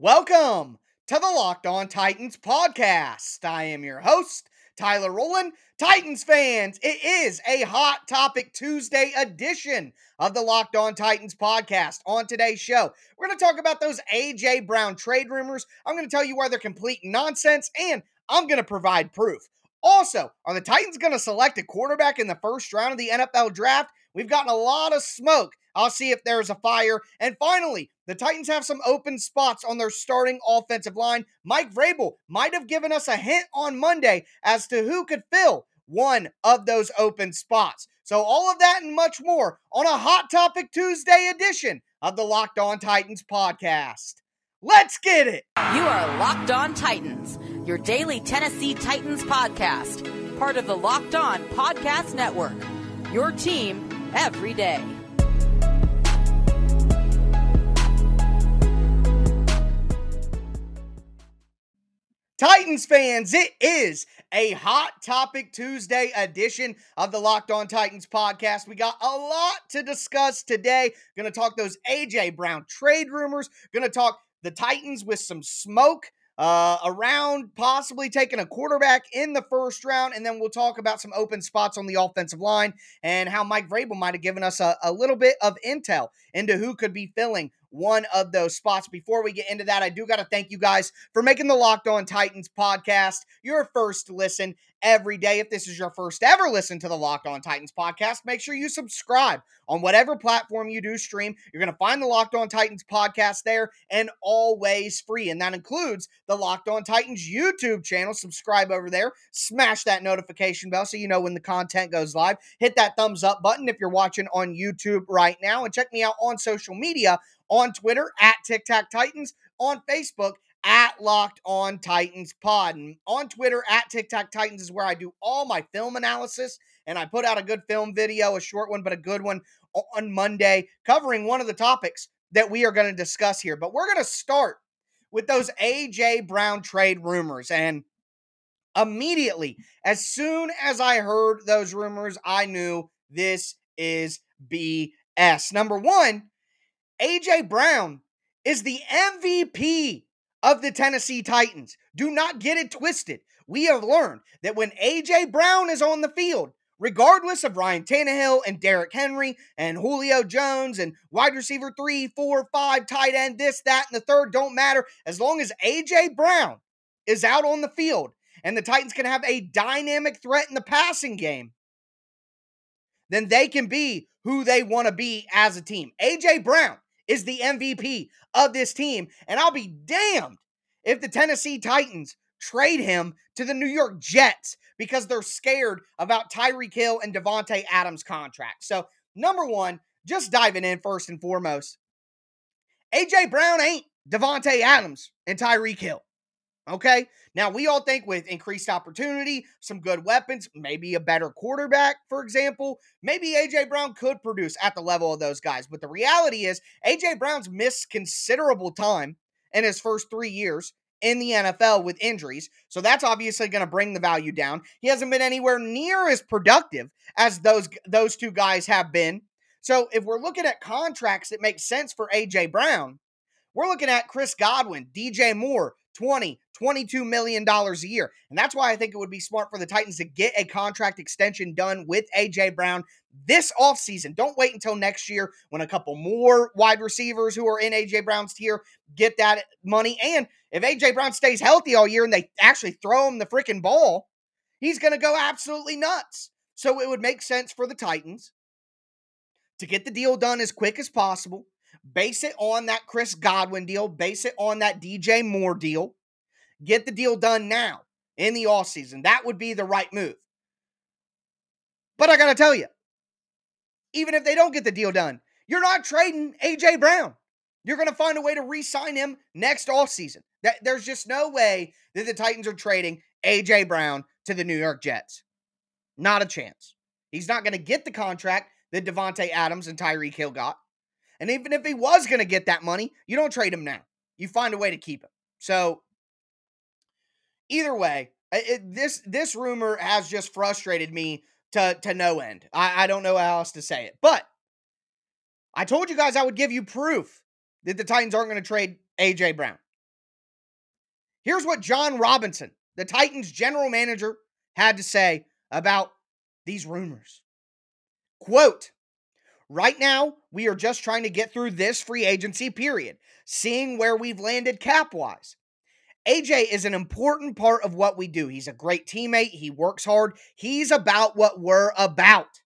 Welcome to the Locked On Titans podcast. I am your host, Tyler Rowland. Titans fans, it is a Hot Topic Tuesday edition of the Locked On Titans podcast. On today's show, we're going to talk about those A.J. Brown trade rumors. I'm going to tell you why they're complete nonsense, and I'm going to provide proof. Also, are the Titans going to select a quarterback in the first round of the NFL draft? We've gotten a lot of smoke. I'll see if there's a fire. And finally, the Titans have some open spots on their starting offensive line. Mike Vrabel might have given us a hint on Monday as to who could fill one of those open spots. So, all of that and much more on a Hot Topic Tuesday edition of the Locked On Titans podcast. Let's get it. You are Locked On Titans, your daily Tennessee Titans podcast, part of the Locked On Podcast Network. Your team every day. Titans fans, it is a Hot Topic Tuesday edition of the Locked On Titans podcast. We got a lot to discuss today. Going to talk those AJ Brown trade rumors, going to talk the Titans with some smoke uh, around possibly taking a quarterback in the first round. And then we'll talk about some open spots on the offensive line and how Mike Vrabel might have given us a, a little bit of intel into who could be filling one of those spots. Before we get into that, I do got to thank you guys for making the Locked On Titans podcast your first listen every day. If this is your first ever listen to the Locked On Titans podcast, make sure you subscribe on whatever platform you do stream. You're going to find the Locked On Titans podcast there and always free. And that includes the Locked On Titans YouTube channel. Subscribe over there, smash that notification bell so you know when the content goes live. Hit that thumbs up button if you're watching on YouTube right now, and check me out on social media on Twitter at Tic Tac Titans, on Facebook at Locked On Titans Pod. And on Twitter at TikTok Titans is where I do all my film analysis. And I put out a good film video, a short one, but a good one on Monday, covering one of the topics that we are going to discuss here. But we're going to start with those AJ Brown trade rumors. And immediately, as soon as I heard those rumors, I knew this is BS. Number one, AJ Brown is the MVP of the Tennessee Titans. Do not get it twisted. We have learned that when AJ Brown is on the field, regardless of Ryan Tannehill and Derrick Henry and Julio Jones and wide receiver three, four, five, tight end, this, that, and the third don't matter. As long as AJ Brown is out on the field and the Titans can have a dynamic threat in the passing game, then they can be who they want to be as a team. AJ Brown is the MVP of this team. And I'll be damned if the Tennessee Titans trade him to the New York Jets because they're scared about Tyreek Hill and Davante Adams' contract. So, number one, just diving in first and foremost. AJ Brown ain't Davante Adams and Tyreek Hill. Okay. Now, we all think with increased opportunity, some good weapons, maybe a better quarterback, for example, maybe AJ Brown could produce at the level of those guys. But the reality is, AJ Brown's missed considerable time in his first three years in the NFL with injuries. So that's obviously going to bring the value down. He hasn't been anywhere near as productive as those those two guys have been. So if we're looking at contracts that make sense for AJ Brown, we're looking at Chris Godwin, DJ Moore, 20, 22 million dollars a year. And that's why I think it would be smart for the Titans to get a contract extension done with AJ Brown this offseason. Don't wait until next year when a couple more wide receivers who are in AJ Brown's tier get that money. And if AJ Brown stays healthy all year and they actually throw him the freaking ball, he's going to go absolutely nuts. So it would make sense for the Titans to get the deal done as quick as possible. Base it on that Chris Godwin deal, base it on that DJ Moore deal Get the deal done now in the off season. That would be the right move. But I got to tell you, even if they don't get the deal done, you're not trading AJ Brown. You're going to find a way to re-sign him next offseason. That there's just no way that the Titans are trading AJ Brown to the New York Jets. Not a chance. He's not going to get the contract that Davante Adams and Tyreek Hill got. And even if he was going to get that money, you don't trade him now. You find a way to keep him. So either way, it, this this rumor has just frustrated me to to no end. I, I don't know how else to say it, but I told you guys I would give you proof that the Titans aren't going to trade AJ Brown. Here's what Jon Robinson, the Titans general manager, had to say about these rumors. Quote, Right now, we are just trying to get through this free agency period, seeing where we've landed cap wise. AJ is an important part of what we do. He's a great teammate. He works hard. He's about what we're about.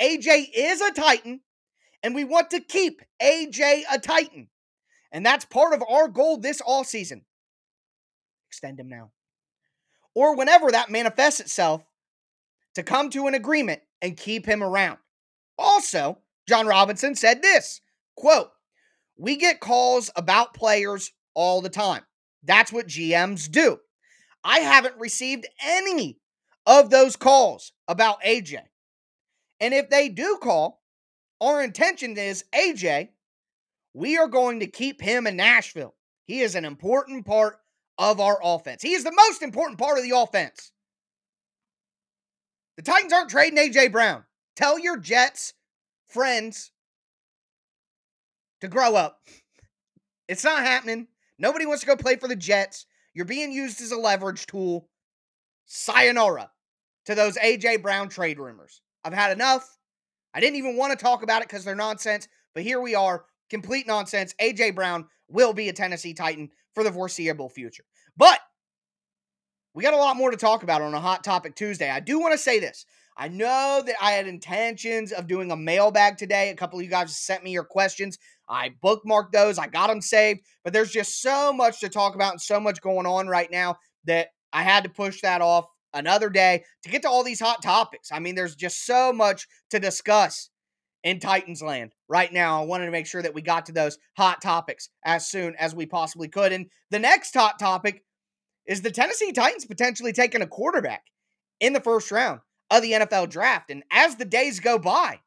AJ is a Titan, and we want to keep AJ a Titan. And that's part of our goal this all season. Extend him now. Or whenever that manifests itself, to come to an agreement and keep him around. Also, Jon Robinson said this quote, We get calls about players all the time. That's what GMs do. I haven't received any of those calls about AJ. And if they do call, our intention is AJ, we are going to keep him in Nashville. He is an important part of our offense. He is the most important part of the offense. The Titans aren't trading AJ Brown. Tell your Jets friends to grow up. It's not happening. Nobody wants to go play for the Jets. You're being used as a leverage tool. Sayonara to those AJ Brown trade rumors. I've had enough. I didn't even want to talk about it because they're nonsense, but here we are. Complete nonsense. AJ Brown will be a Tennessee Titan for the foreseeable future. But we got a lot more to talk about on a Hot Topic Tuesday. I do want to say this. I know that I had intentions of doing a mailbag today. A couple of you guys sent me your questions. I bookmarked those, I got them saved, but there's just so much to talk about and so much going on right now that I had to push that off another day to get to all these hot topics. I mean, there's just so much to discuss in Titans land right now. I wanted to make sure that we got to those hot topics as soon as we possibly could. And the next hot topic is the Tennessee Titans potentially taking a quarterback in the first round of the NFL draft. And as the days go by,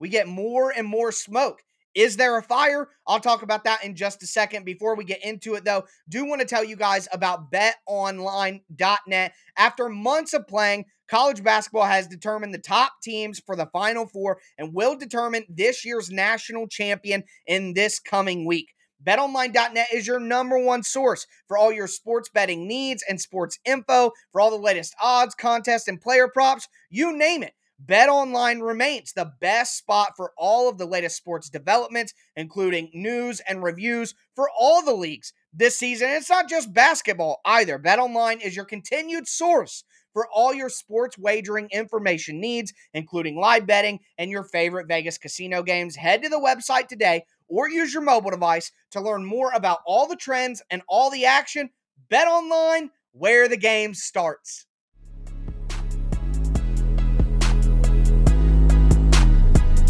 we get more and more smoke. Is there a fire? I'll talk about that in just a second. Before we get into it, though, do want to tell you guys about betonline.net. After months of playing, college basketball has determined the top teams for the Final Four and will determine this year's national champion in this coming week. BetOnline.net is your number one source for all your sports betting needs and sports info, for all the latest odds, contests, and player props, you name it. BetOnline remains the best spot for all of the latest sports developments, including news and reviews for all the leagues this season. And it's not just basketball either. BetOnline is your continued source for all your sports wagering information needs, including live betting and your favorite Vegas casino games. Head to the website today or use your mobile device to learn more about all the trends and all the action. Bet online where the game starts.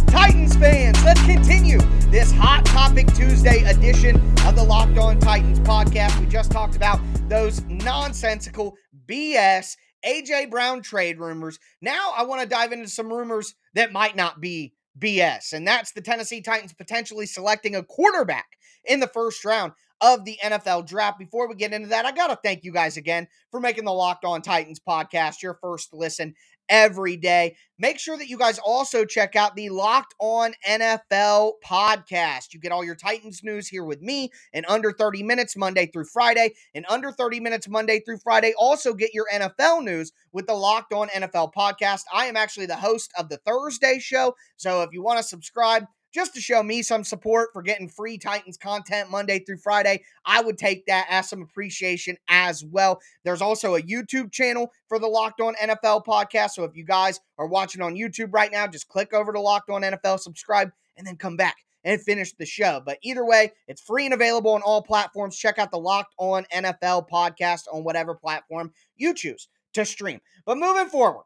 Titans fans, let's continue this Hot Topic Tuesday edition of the Locked On Titans podcast. We just talked about those nonsensical BS AJ Brown trade rumors. Now I want to dive into some rumors that might not be BS, and that's the Tennessee Titans potentially selecting a quarterback in the first round of the NFL draft. Before we get into that, I got to thank you guys again for making the Locked On Titans podcast your first listen every day. Make sure that you guys also check out the Locked On NFL podcast. You get all your Titans news here with me in under 30 minutes Monday through Friday. In under 30 minutes Monday through Friday, also get your NFL news with the Locked On NFL podcast. I am actually the host of the Thursday show. So if you want to subscribe, just to show me some support for getting free Titans content Monday through Friday. I would take that as some appreciation as well. There's also a YouTube channel for the Locked On NFL podcast. So if you guys are watching on YouTube right now, just click over to Locked On NFL, subscribe, and then come back and finish the show. But either way, it's free and available on all platforms. Check out the Locked On NFL podcast on whatever platform you choose to stream. But moving forward,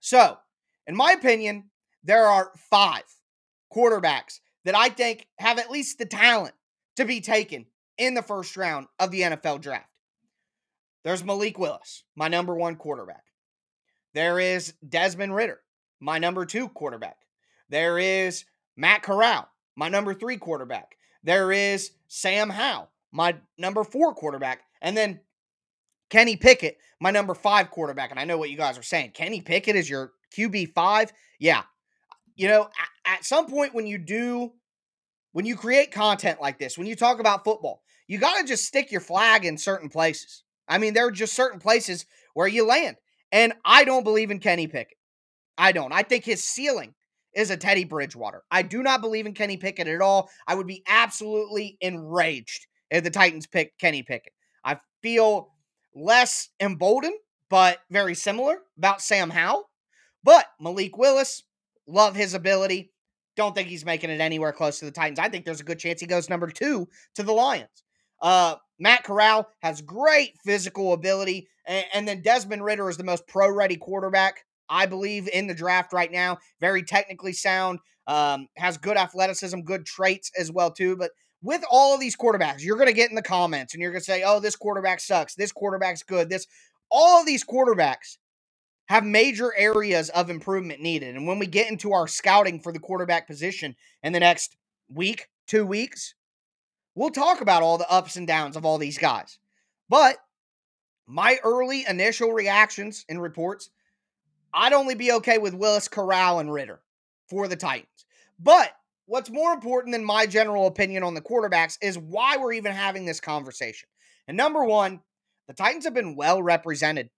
so in my opinion, there are five quarterbacks that I think have at least the talent to be taken in the first round of the NFL draft. There's Malik Willis, my number one quarterback. There is Desmond Ridder, my number two quarterback. There is Matt Corral, my number three quarterback. There is Sam Howell, my number four quarterback. And then Kenny Pickett, my number five quarterback. And I know what you guys are saying. Kenny Pickett is your QB five? Yeah. You know, at some point when you do when you create content like this, when you talk about football, you got to just stick your flag in certain places. I mean, there are just certain places where you land. And I don't believe in Kenny Pickett. I don't. I think his ceiling is a Teddy Bridgewater. I do not believe in Kenny Pickett at all. I would be absolutely enraged if the Titans picked Kenny Pickett. I feel less emboldened, but very similar about Sam Howell. But Malik Willis, love his ability. Don't think he's making it anywhere close to the Titans. I think there's a good chance he goes number two to the Lions. Uh, Matt Corral has great physical ability. And, and then Desmond Ridder is the most pro ready quarterback, I believe, in the draft right now. Very technically sound, um, has good athleticism, good traits as well, too. But with all of these quarterbacks, you're going to get in the comments and you're going to say, oh, this quarterback sucks. This quarterback's good. This, all of these quarterbacks have major areas of improvement needed. And when we get into our scouting for the quarterback position in the next week, two weeks, we'll talk about all the ups and downs of all these guys. But my early initial reactions and reports, I'd only be okay with Willis, Corral, and Ridder for the Titans. But what's more important than my general opinion on the quarterbacks is why we're even having this conversation. And number one, the Titans have been well represented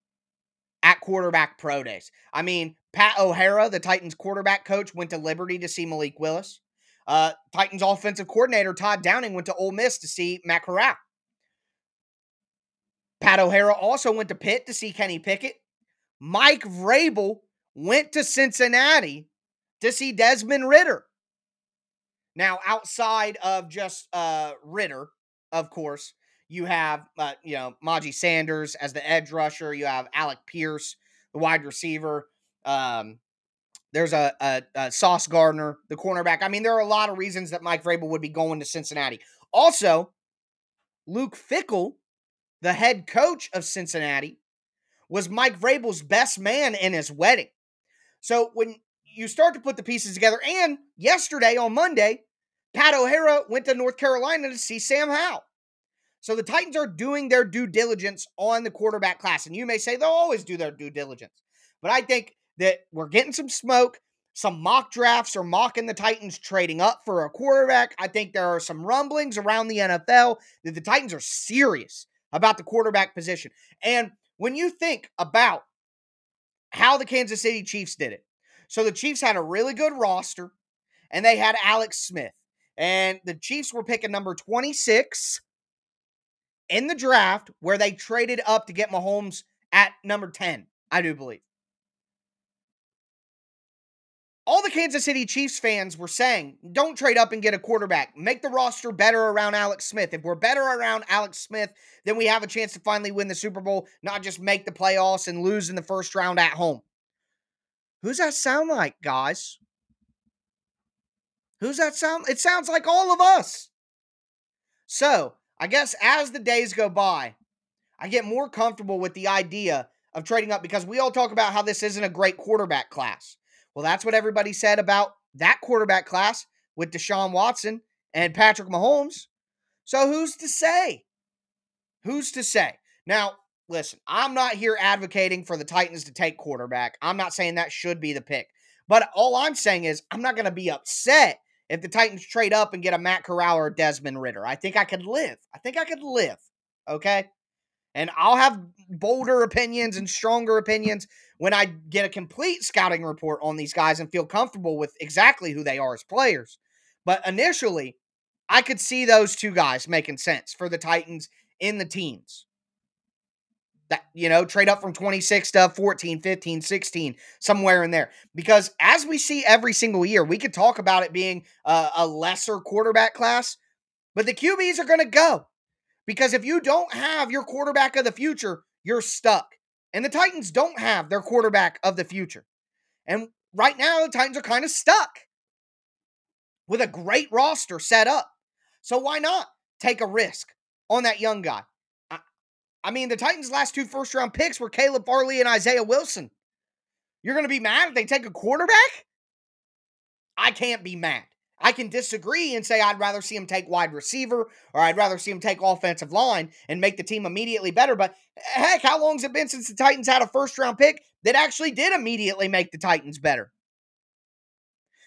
at quarterback pro days. I mean, Pat O'Hara, the Titans quarterback coach, went to Liberty to see Malik Willis. Uh, Titans offensive coordinator Todd Downing went to Ole Miss to see Matt Corral. Pat O'Hara also went to Pitt to see Kenny Pickett. Mike Vrabel went to Cincinnati to see Desmond Ridder. Now, outside of just uh, Ridder, of course, you have uh, you know Myjai Sanders as the edge rusher. You have Alec Pierce, the wide receiver. Um, there's a, a, a, Sauce Gardner, the cornerback. I mean, there are a lot of reasons that Mike Vrabel would be going to Cincinnati. Also, Luke Fickell, the head coach of Cincinnati, was Mike Vrabel's best man in his wedding. So when you start to put the pieces together, and yesterday on Monday, Pat O'Hara went to North Carolina to see Sam Howell. So the Titans are doing their due diligence on the quarterback class. And you may say they'll always do their due diligence. But I think that we're getting some smoke. Some mock drafts are mocking the Titans trading up for a quarterback. I think there are some rumblings around the NFL that the Titans are serious about the quarterback position. And when you think about how the Kansas City Chiefs did it, so the Chiefs had a really good roster and they had Alex Smith. And the Chiefs were picking number 26 in the draft where they traded up to get Mahomes at number 10, I do believe all the Kansas City Chiefs fans were saying, don't trade up and get a quarterback. Make the roster better around Alex Smith. If we're better around Alex Smith, then we have a chance to finally win the Super Bowl, not just make the playoffs and lose in the first round at home. Who's that sound like, guys? Who's that sound? It sounds like all of us. So, I guess as the days go by, I get more comfortable with the idea of trading up because we all talk about how this isn't a great quarterback class. Well, that's what everybody said about that quarterback class with Deshaun Watson and Patrick Mahomes. So who's to say? Who's to say? Now, listen, I'm not here advocating for the Titans to take quarterback. I'm not saying that should be the pick. But all I'm saying is I'm not going to be upset if the Titans trade up and get a Matt Corral or Desmond Ridder. I think I could live. I think I could live. Okay? And I'll have bolder opinions and stronger opinions when I get a complete scouting report on these guys and feel comfortable with exactly who they are as players. But initially, I could see those two guys making sense for the Titans in the teens. That, you know, trade up from 26 to 14, 15, 16, somewhere in there. Because as we see every single year, we could talk about it being a, a lesser quarterback class, but the QBs are going to go. Because if you don't have your quarterback of the future, you're stuck. And the Titans don't have their quarterback of the future. And right now, the Titans are kind of stuck with a great roster set up. So why not take a risk on that young guy? I, mean, the Titans' last two first round picks were Caleb Farley and Isaiah Wilson. You're going to be mad if they take a quarterback? I can't be mad. I can disagree and say I'd rather see him take wide receiver or I'd rather see him take offensive line and make the team immediately better. But heck, how long's it been since the Titans had a first round pick that actually did immediately make the Titans better?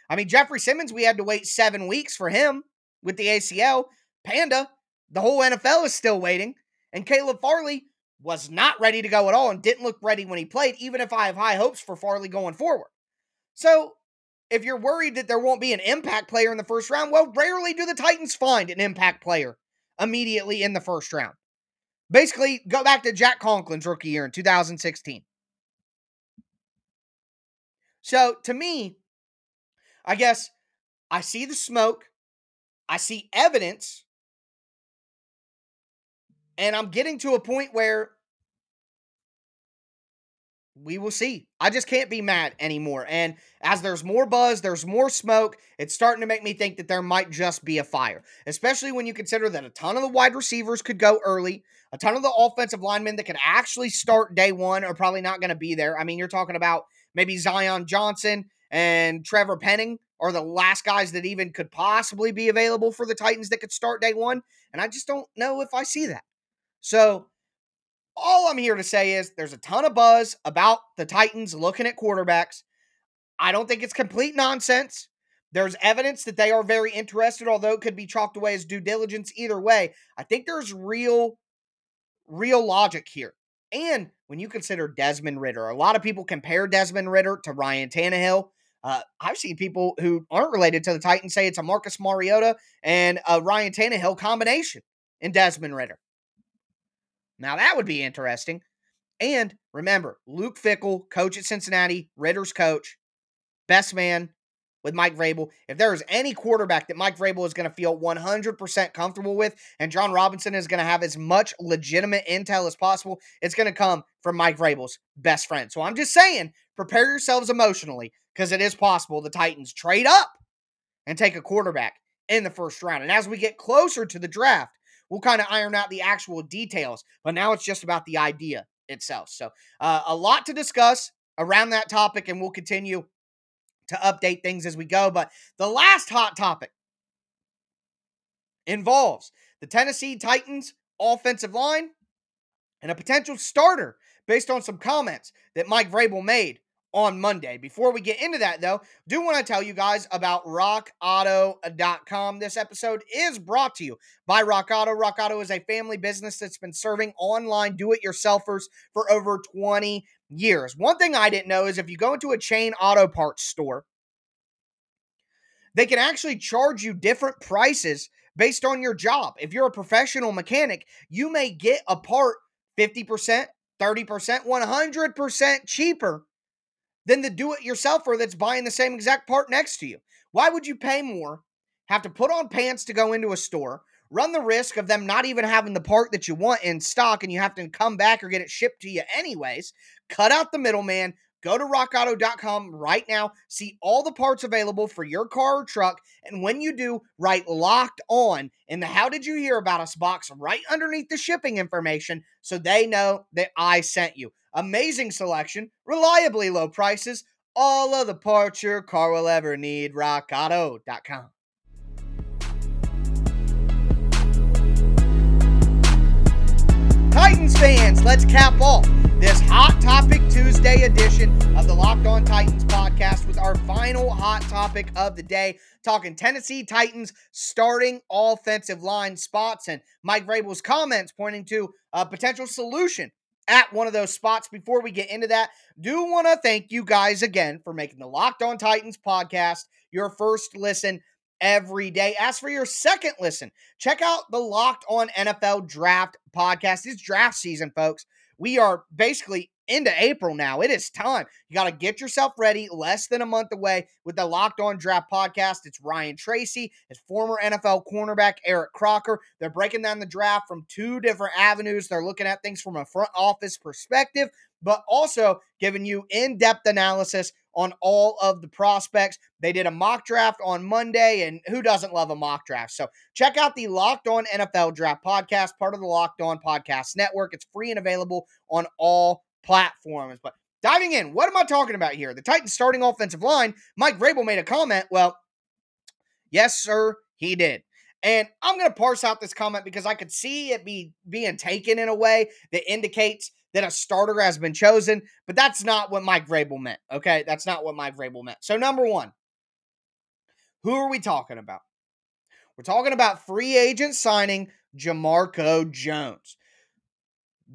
I mean, Jeffrey Simmons, we had to wait seven weeks for him. with the ACL. Panda, the whole NFL is still waiting. And Caleb Farley was not ready to go at all and didn't look ready when he played, even if I have high hopes for Farley going forward. So if you're worried that there won't be an impact player in the first round, well, rarely do the Titans find an impact player immediately in the first round. Basically, go back to Jack Conklin's rookie year in 2016. So to me, I guess I see the smoke, I see evidence, and I'm getting to a point where we will see. I just can't be mad anymore. And as there's more buzz, there's more smoke, it's starting to make me think that there might just be a fire, especially when you consider that a ton of the wide receivers could go early. A ton of the offensive linemen that could actually start day one are probably not going to be there. I mean, you're talking about maybe Zion Johnson and Trevor Penning are the last guys that even could possibly be available for the Titans that could start day one. And I just don't know if I see that. So all I'm here to say is there's a ton of buzz about the Titans looking at quarterbacks. I don't think it's complete nonsense. There's evidence that they are very interested, although it could be chalked away as due diligence either way. I think there's real, real logic here. And when you consider Desmond Ridder, a lot of people compare Desmond Ridder to Ryan Tannehill. Uh, I've seen people who aren't related to the Titans say it's a Marcus Mariota and a Ryan Tannehill combination in Desmond Ridder. Now that would be interesting. And remember, Luke Fickell, coach at Cincinnati, Ridder's coach, best man with Mike Vrabel. If there is any quarterback that Mike Vrabel is going to feel 100% comfortable with, and Jon Robinson is going to have as much legitimate intel as possible, it's going to come from Mike Vrabel's best friend. So I'm just saying, prepare yourselves emotionally because it is possible the Titans trade up and take a quarterback in the first round. And as we get closer to the draft, we'll kind of iron out the actual details. But now it's just about the idea itself. So uh, a lot to discuss around that topic, and we'll continue to update things as we go. But the last hot topic involves the Tennessee Titans offensive line and a potential starter based on some comments that Mike Vrabel made on Monday. Before we get into that, though, do want to tell you guys about rockauto.com. This episode is brought to you by Rock Auto. Rock Auto is a family business that's been serving online do it yourselfers for over 20 years. One thing I didn't know is if you go into a chain auto parts store, they can actually charge you different prices based on your job. If you're a professional mechanic, you may get a part 50%, 30%, 100% cheaper than the do it yourselfer that's buying the same exact part next to you. Why would you pay more, have to put on pants to go into a store, run the risk of them not even having the part that you want in stock and you have to come back or get it shipped to you anyways? Cut out the middleman, Go to rockauto.com right now, see all the parts available for your car or truck, and when you do, write locked on in the How Did You Hear About Us box right underneath the shipping information so they know that I sent you. Amazing selection, reliably low prices, all of the parts your car will ever need. RockAuto.com. Titans fans, let's cap off this Hot Topic Tuesday edition of the Locked On Titans podcast with our final hot topic of the day, talking Tennessee Titans starting offensive line spots and Mike Vrabel's comments pointing to a potential solution at one of those spots. Before we get into that, do want to thank you guys again for making the Locked On Titans podcast your first listen every day. As for your second listen, check out the Locked On NFL Draft podcast. It's draft season, folks. We are basically into April now. It is time. You got to get yourself ready. Less than a month away with the Locked On Draft podcast. It's Ryan Tracy, his former NFL cornerback Eric Crocker. They're breaking down the draft from two different avenues. They're looking at things from a front office perspective, but also giving you in depth analysis on all of the prospects. They did a mock draft on Monday, and who doesn't love a mock draft? So check out the Locked On NFL Draft podcast, part of the Locked On Podcast Network. It's free and available on all platforms. But diving in, what am I talking about here? The Titans starting offensive line, Mike Vrabel made a comment. Well, yes, sir, he did. And I'm going to parse out this comment because I could see it be being taken in a way that indicates that a starter has been chosen, but that's not what Mike Vrabel meant. Okay, that's not what Mike Vrabel meant. So number one, who are we talking about? We're talking about free agent signing Jamarco Jones.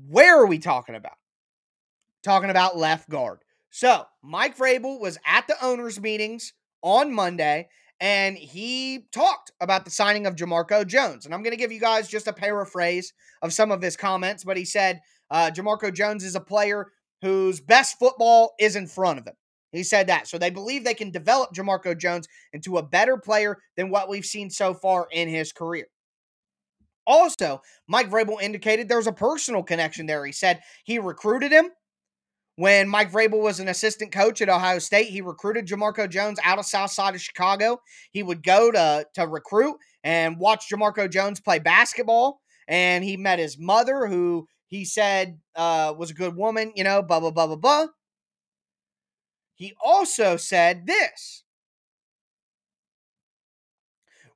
Where are we talking about? Talking about left guard. So, Mike Vrabel was at the owners' meetings on Monday and he talked about the signing of Jamarco Jones. And I'm going to give you guys just a paraphrase of some of his comments, but he said uh, Jamarco Jones is a player whose best football is in front of him. He said that. So they believe they can develop Jamarco Jones into a better player than what we've seen so far in his career. Also, Mike Vrabel indicated there's a personal connection there. He said he recruited him when Mike Vrabel was an assistant coach at Ohio State. He recruited Jamarco Jones out of South Side of Chicago. He would go to to recruit and watch Jamarco Jones play basketball. And he met his mother, who he said uh, was a good woman. You know, blah blah blah blah blah. He also said this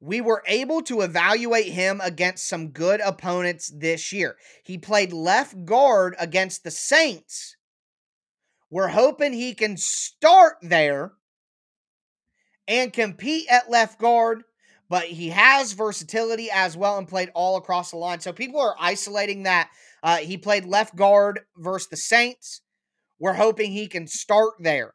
we were able to evaluate him against some good opponents this year. He played left guard against the Saints. We're hoping he can start there and compete at left guard, but he has versatility as well and played all across the line. So people are isolating that uh, he played left guard versus the Saints. We're hoping he can start there.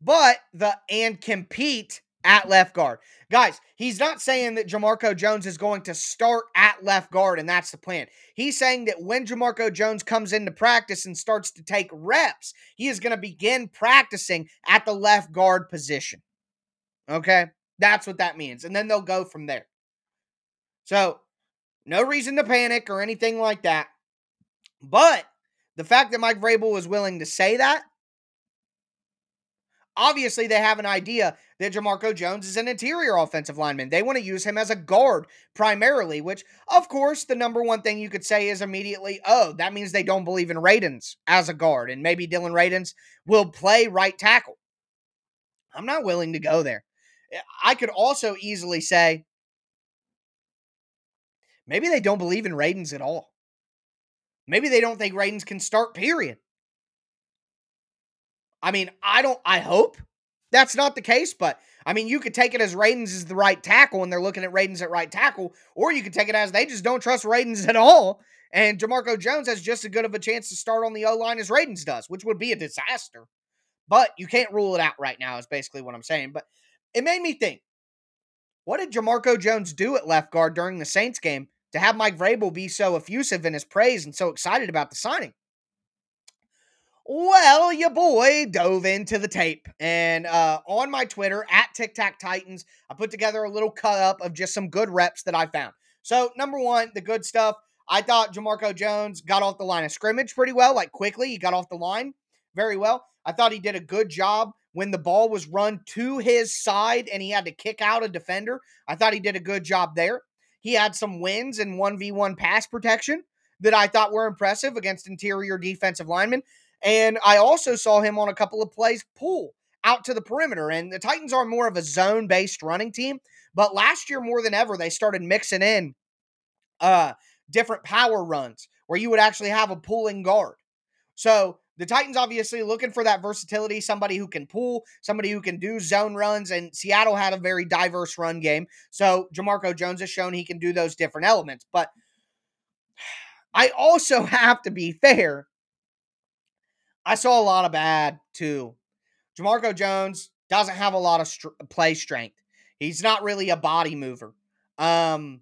But the and compete at left guard. Guys, he's not saying that Jamarco Jones is going to start at left guard and that's the plan. He's saying that when Jamarco Jones comes into practice and starts to take reps, he is going to begin practicing at the left guard position. Okay? That's what that means. And then they'll go from there. So, no reason to panic or anything like that. But the fact that Mike Vrabel was willing to say that Obviously, they have an idea that Jamarco Jones is an interior offensive lineman. They want to use him as a guard primarily, which, of course, the number one thing you could say is immediately, oh, that means they don't believe in Radunz as a guard, and maybe Dillon Radunz will play right tackle. I'm not willing to go there. Eh, I could also easily say, maybe they don't believe in Radunz at all. Maybe they don't think Radunz can start, period. I mean, I don't, I hope that's not the case, but I mean, you could take it as Radunz is the right tackle and they're looking at Radunz at right tackle, or you could take it as they just don't trust Radunz at all. And Jamarco Jones has just as good of a chance to start on the O line as Radunz does, which would be a disaster. But you can't rule it out right now, is basically what I'm saying. But it made me think what did Jamarco Jones do at left guard during the Saints game to have Mike Vrabel be so effusive in his praise and so excited about the signing? Well, your boy dove into the tape. And uh, on my Twitter, at Tic Tac Titans, I put together a little cut up of just some good reps that I found. So, number one, the good stuff. I thought Jamarco Jones got off the line of scrimmage pretty well, like quickly. He got off the line very well. I thought he did a good job when the ball was run to his side and he had to kick out a defender. I thought he did a good job there. He had some wins in 1v1 pass protection that I thought were impressive against interior defensive linemen. And I also saw him on a couple of plays pull out to the perimeter. And the Titans are more of a zone based running team. But last year, more than ever, they started mixing in uh, different power runs where you would actually have a pulling guard. So the Titans obviously looking for that versatility, somebody who can pull, somebody who can do zone runs, and Seattle had a very diverse run game. So Jamarco Jones has shown he can do those different elements. But I also have to be fair I saw a lot of bad too. Jamarco Jones doesn't have a lot of str- play strength. He's not really a body mover. Um,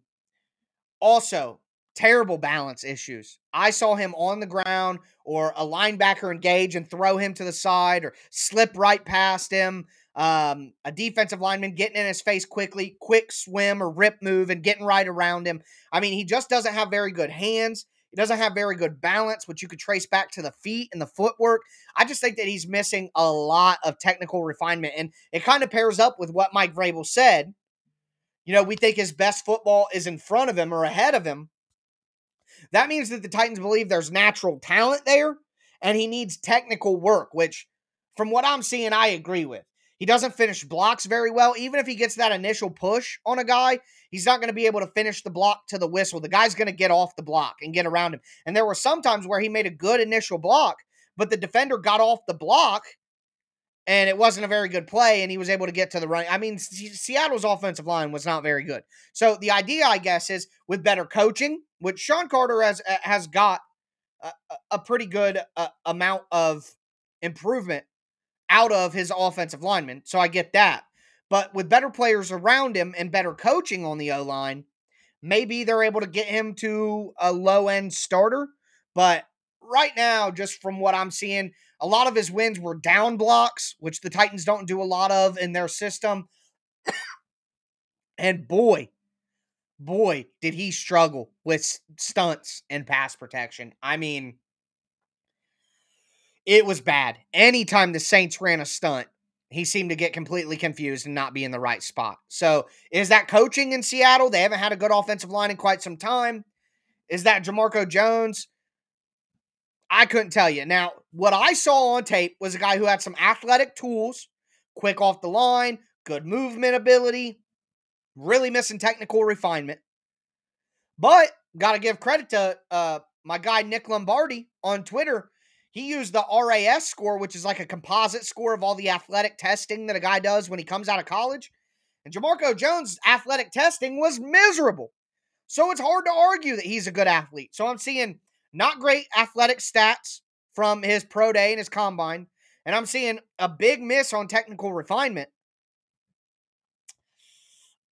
also, terrible balance issues. I saw him on the ground or a linebacker engage and throw him to the side or slip right past him. Um, a defensive lineman getting in his face quickly, quick swim or rip move and getting right around him. I mean, he just doesn't have very good hands. He doesn't have very good balance, which you could trace back to the feet and the footwork. I just think that he's missing a lot of technical refinement. And it kind of pairs up with what Mike Vrabel said. You know, we think his best football is in front of him or ahead of him. That means that the Titans believe there's natural talent there and he needs technical work, which, from what I'm seeing, I agree with. He doesn't finish blocks very well. Even if he gets that initial push on a guy, he's not going to be able to finish the block to the whistle. The guy's going to get off the block and get around him. And there were some times where he made a good initial block, but the defender got off the block and it wasn't a very good play, and he was able to get to the run. I mean, Seattle's offensive line was not very good. So the idea, I guess, is with better coaching, which Sean Carter has has got a, a pretty good uh, amount of improvement out of his offensive lineman, So I get that. But with better players around him and better coaching on the O line, maybe they're able to get him to a low end starter. But right now, just from what I'm seeing, a lot of his wins were down blocks, which the Titans don't do a lot of in their system. and boy, boy, did he struggle with stunts and pass protection. I mean, it was bad. Anytime the Saints ran a stunt, he seemed to get completely confused and not be in the right spot. So, is that coaching in Seattle? They haven't had a good offensive line in quite some time. Is that Jamarco Jones? I couldn't tell you. Now, what I saw on tape was a guy who had some athletic tools, quick off the line, good movement ability, really missing technical refinement. But got to give credit to uh, my guy Nick Lombardi on Twitter he used the RAS score, which is like a composite score of all the athletic testing that a guy does when he comes out of college. And Jamarco Jones' athletic testing was miserable. So it's hard to argue that he's a good athlete. So I'm seeing not great athletic stats from his pro day and his combine. And I'm seeing a big miss on technical refinement.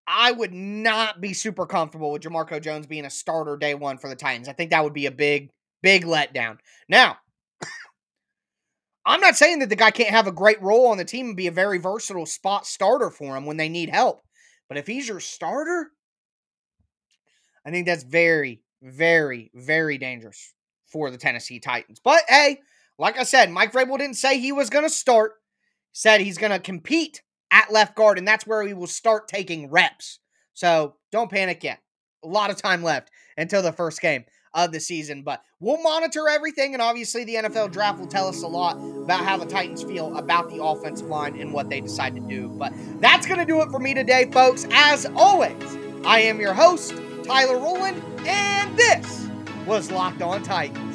I would not be super comfortable with Jamarco Jones being a starter day one for the Titans. I think that would be a big, big letdown. Now, I'm not saying that the guy can't have a great role on the team and be a very versatile spot starter for him when they need help. But if he's your starter, I think that's very, very, very dangerous for the Tennessee Titans. But hey, like I said, Mike Vrabel didn't say he was going to start. Said he's going to compete at left guard, and that's where he will start taking reps. So don't panic yet. A lot of time left until the first game of the season. But we'll monitor everything, and obviously the NFL draft will tell us a lot about how the Titans feel about the offensive line and what they decide to do. But that's going to do it for me today, folks. As always, I am your host, Tyler Rowland, and this was Locked On Titans.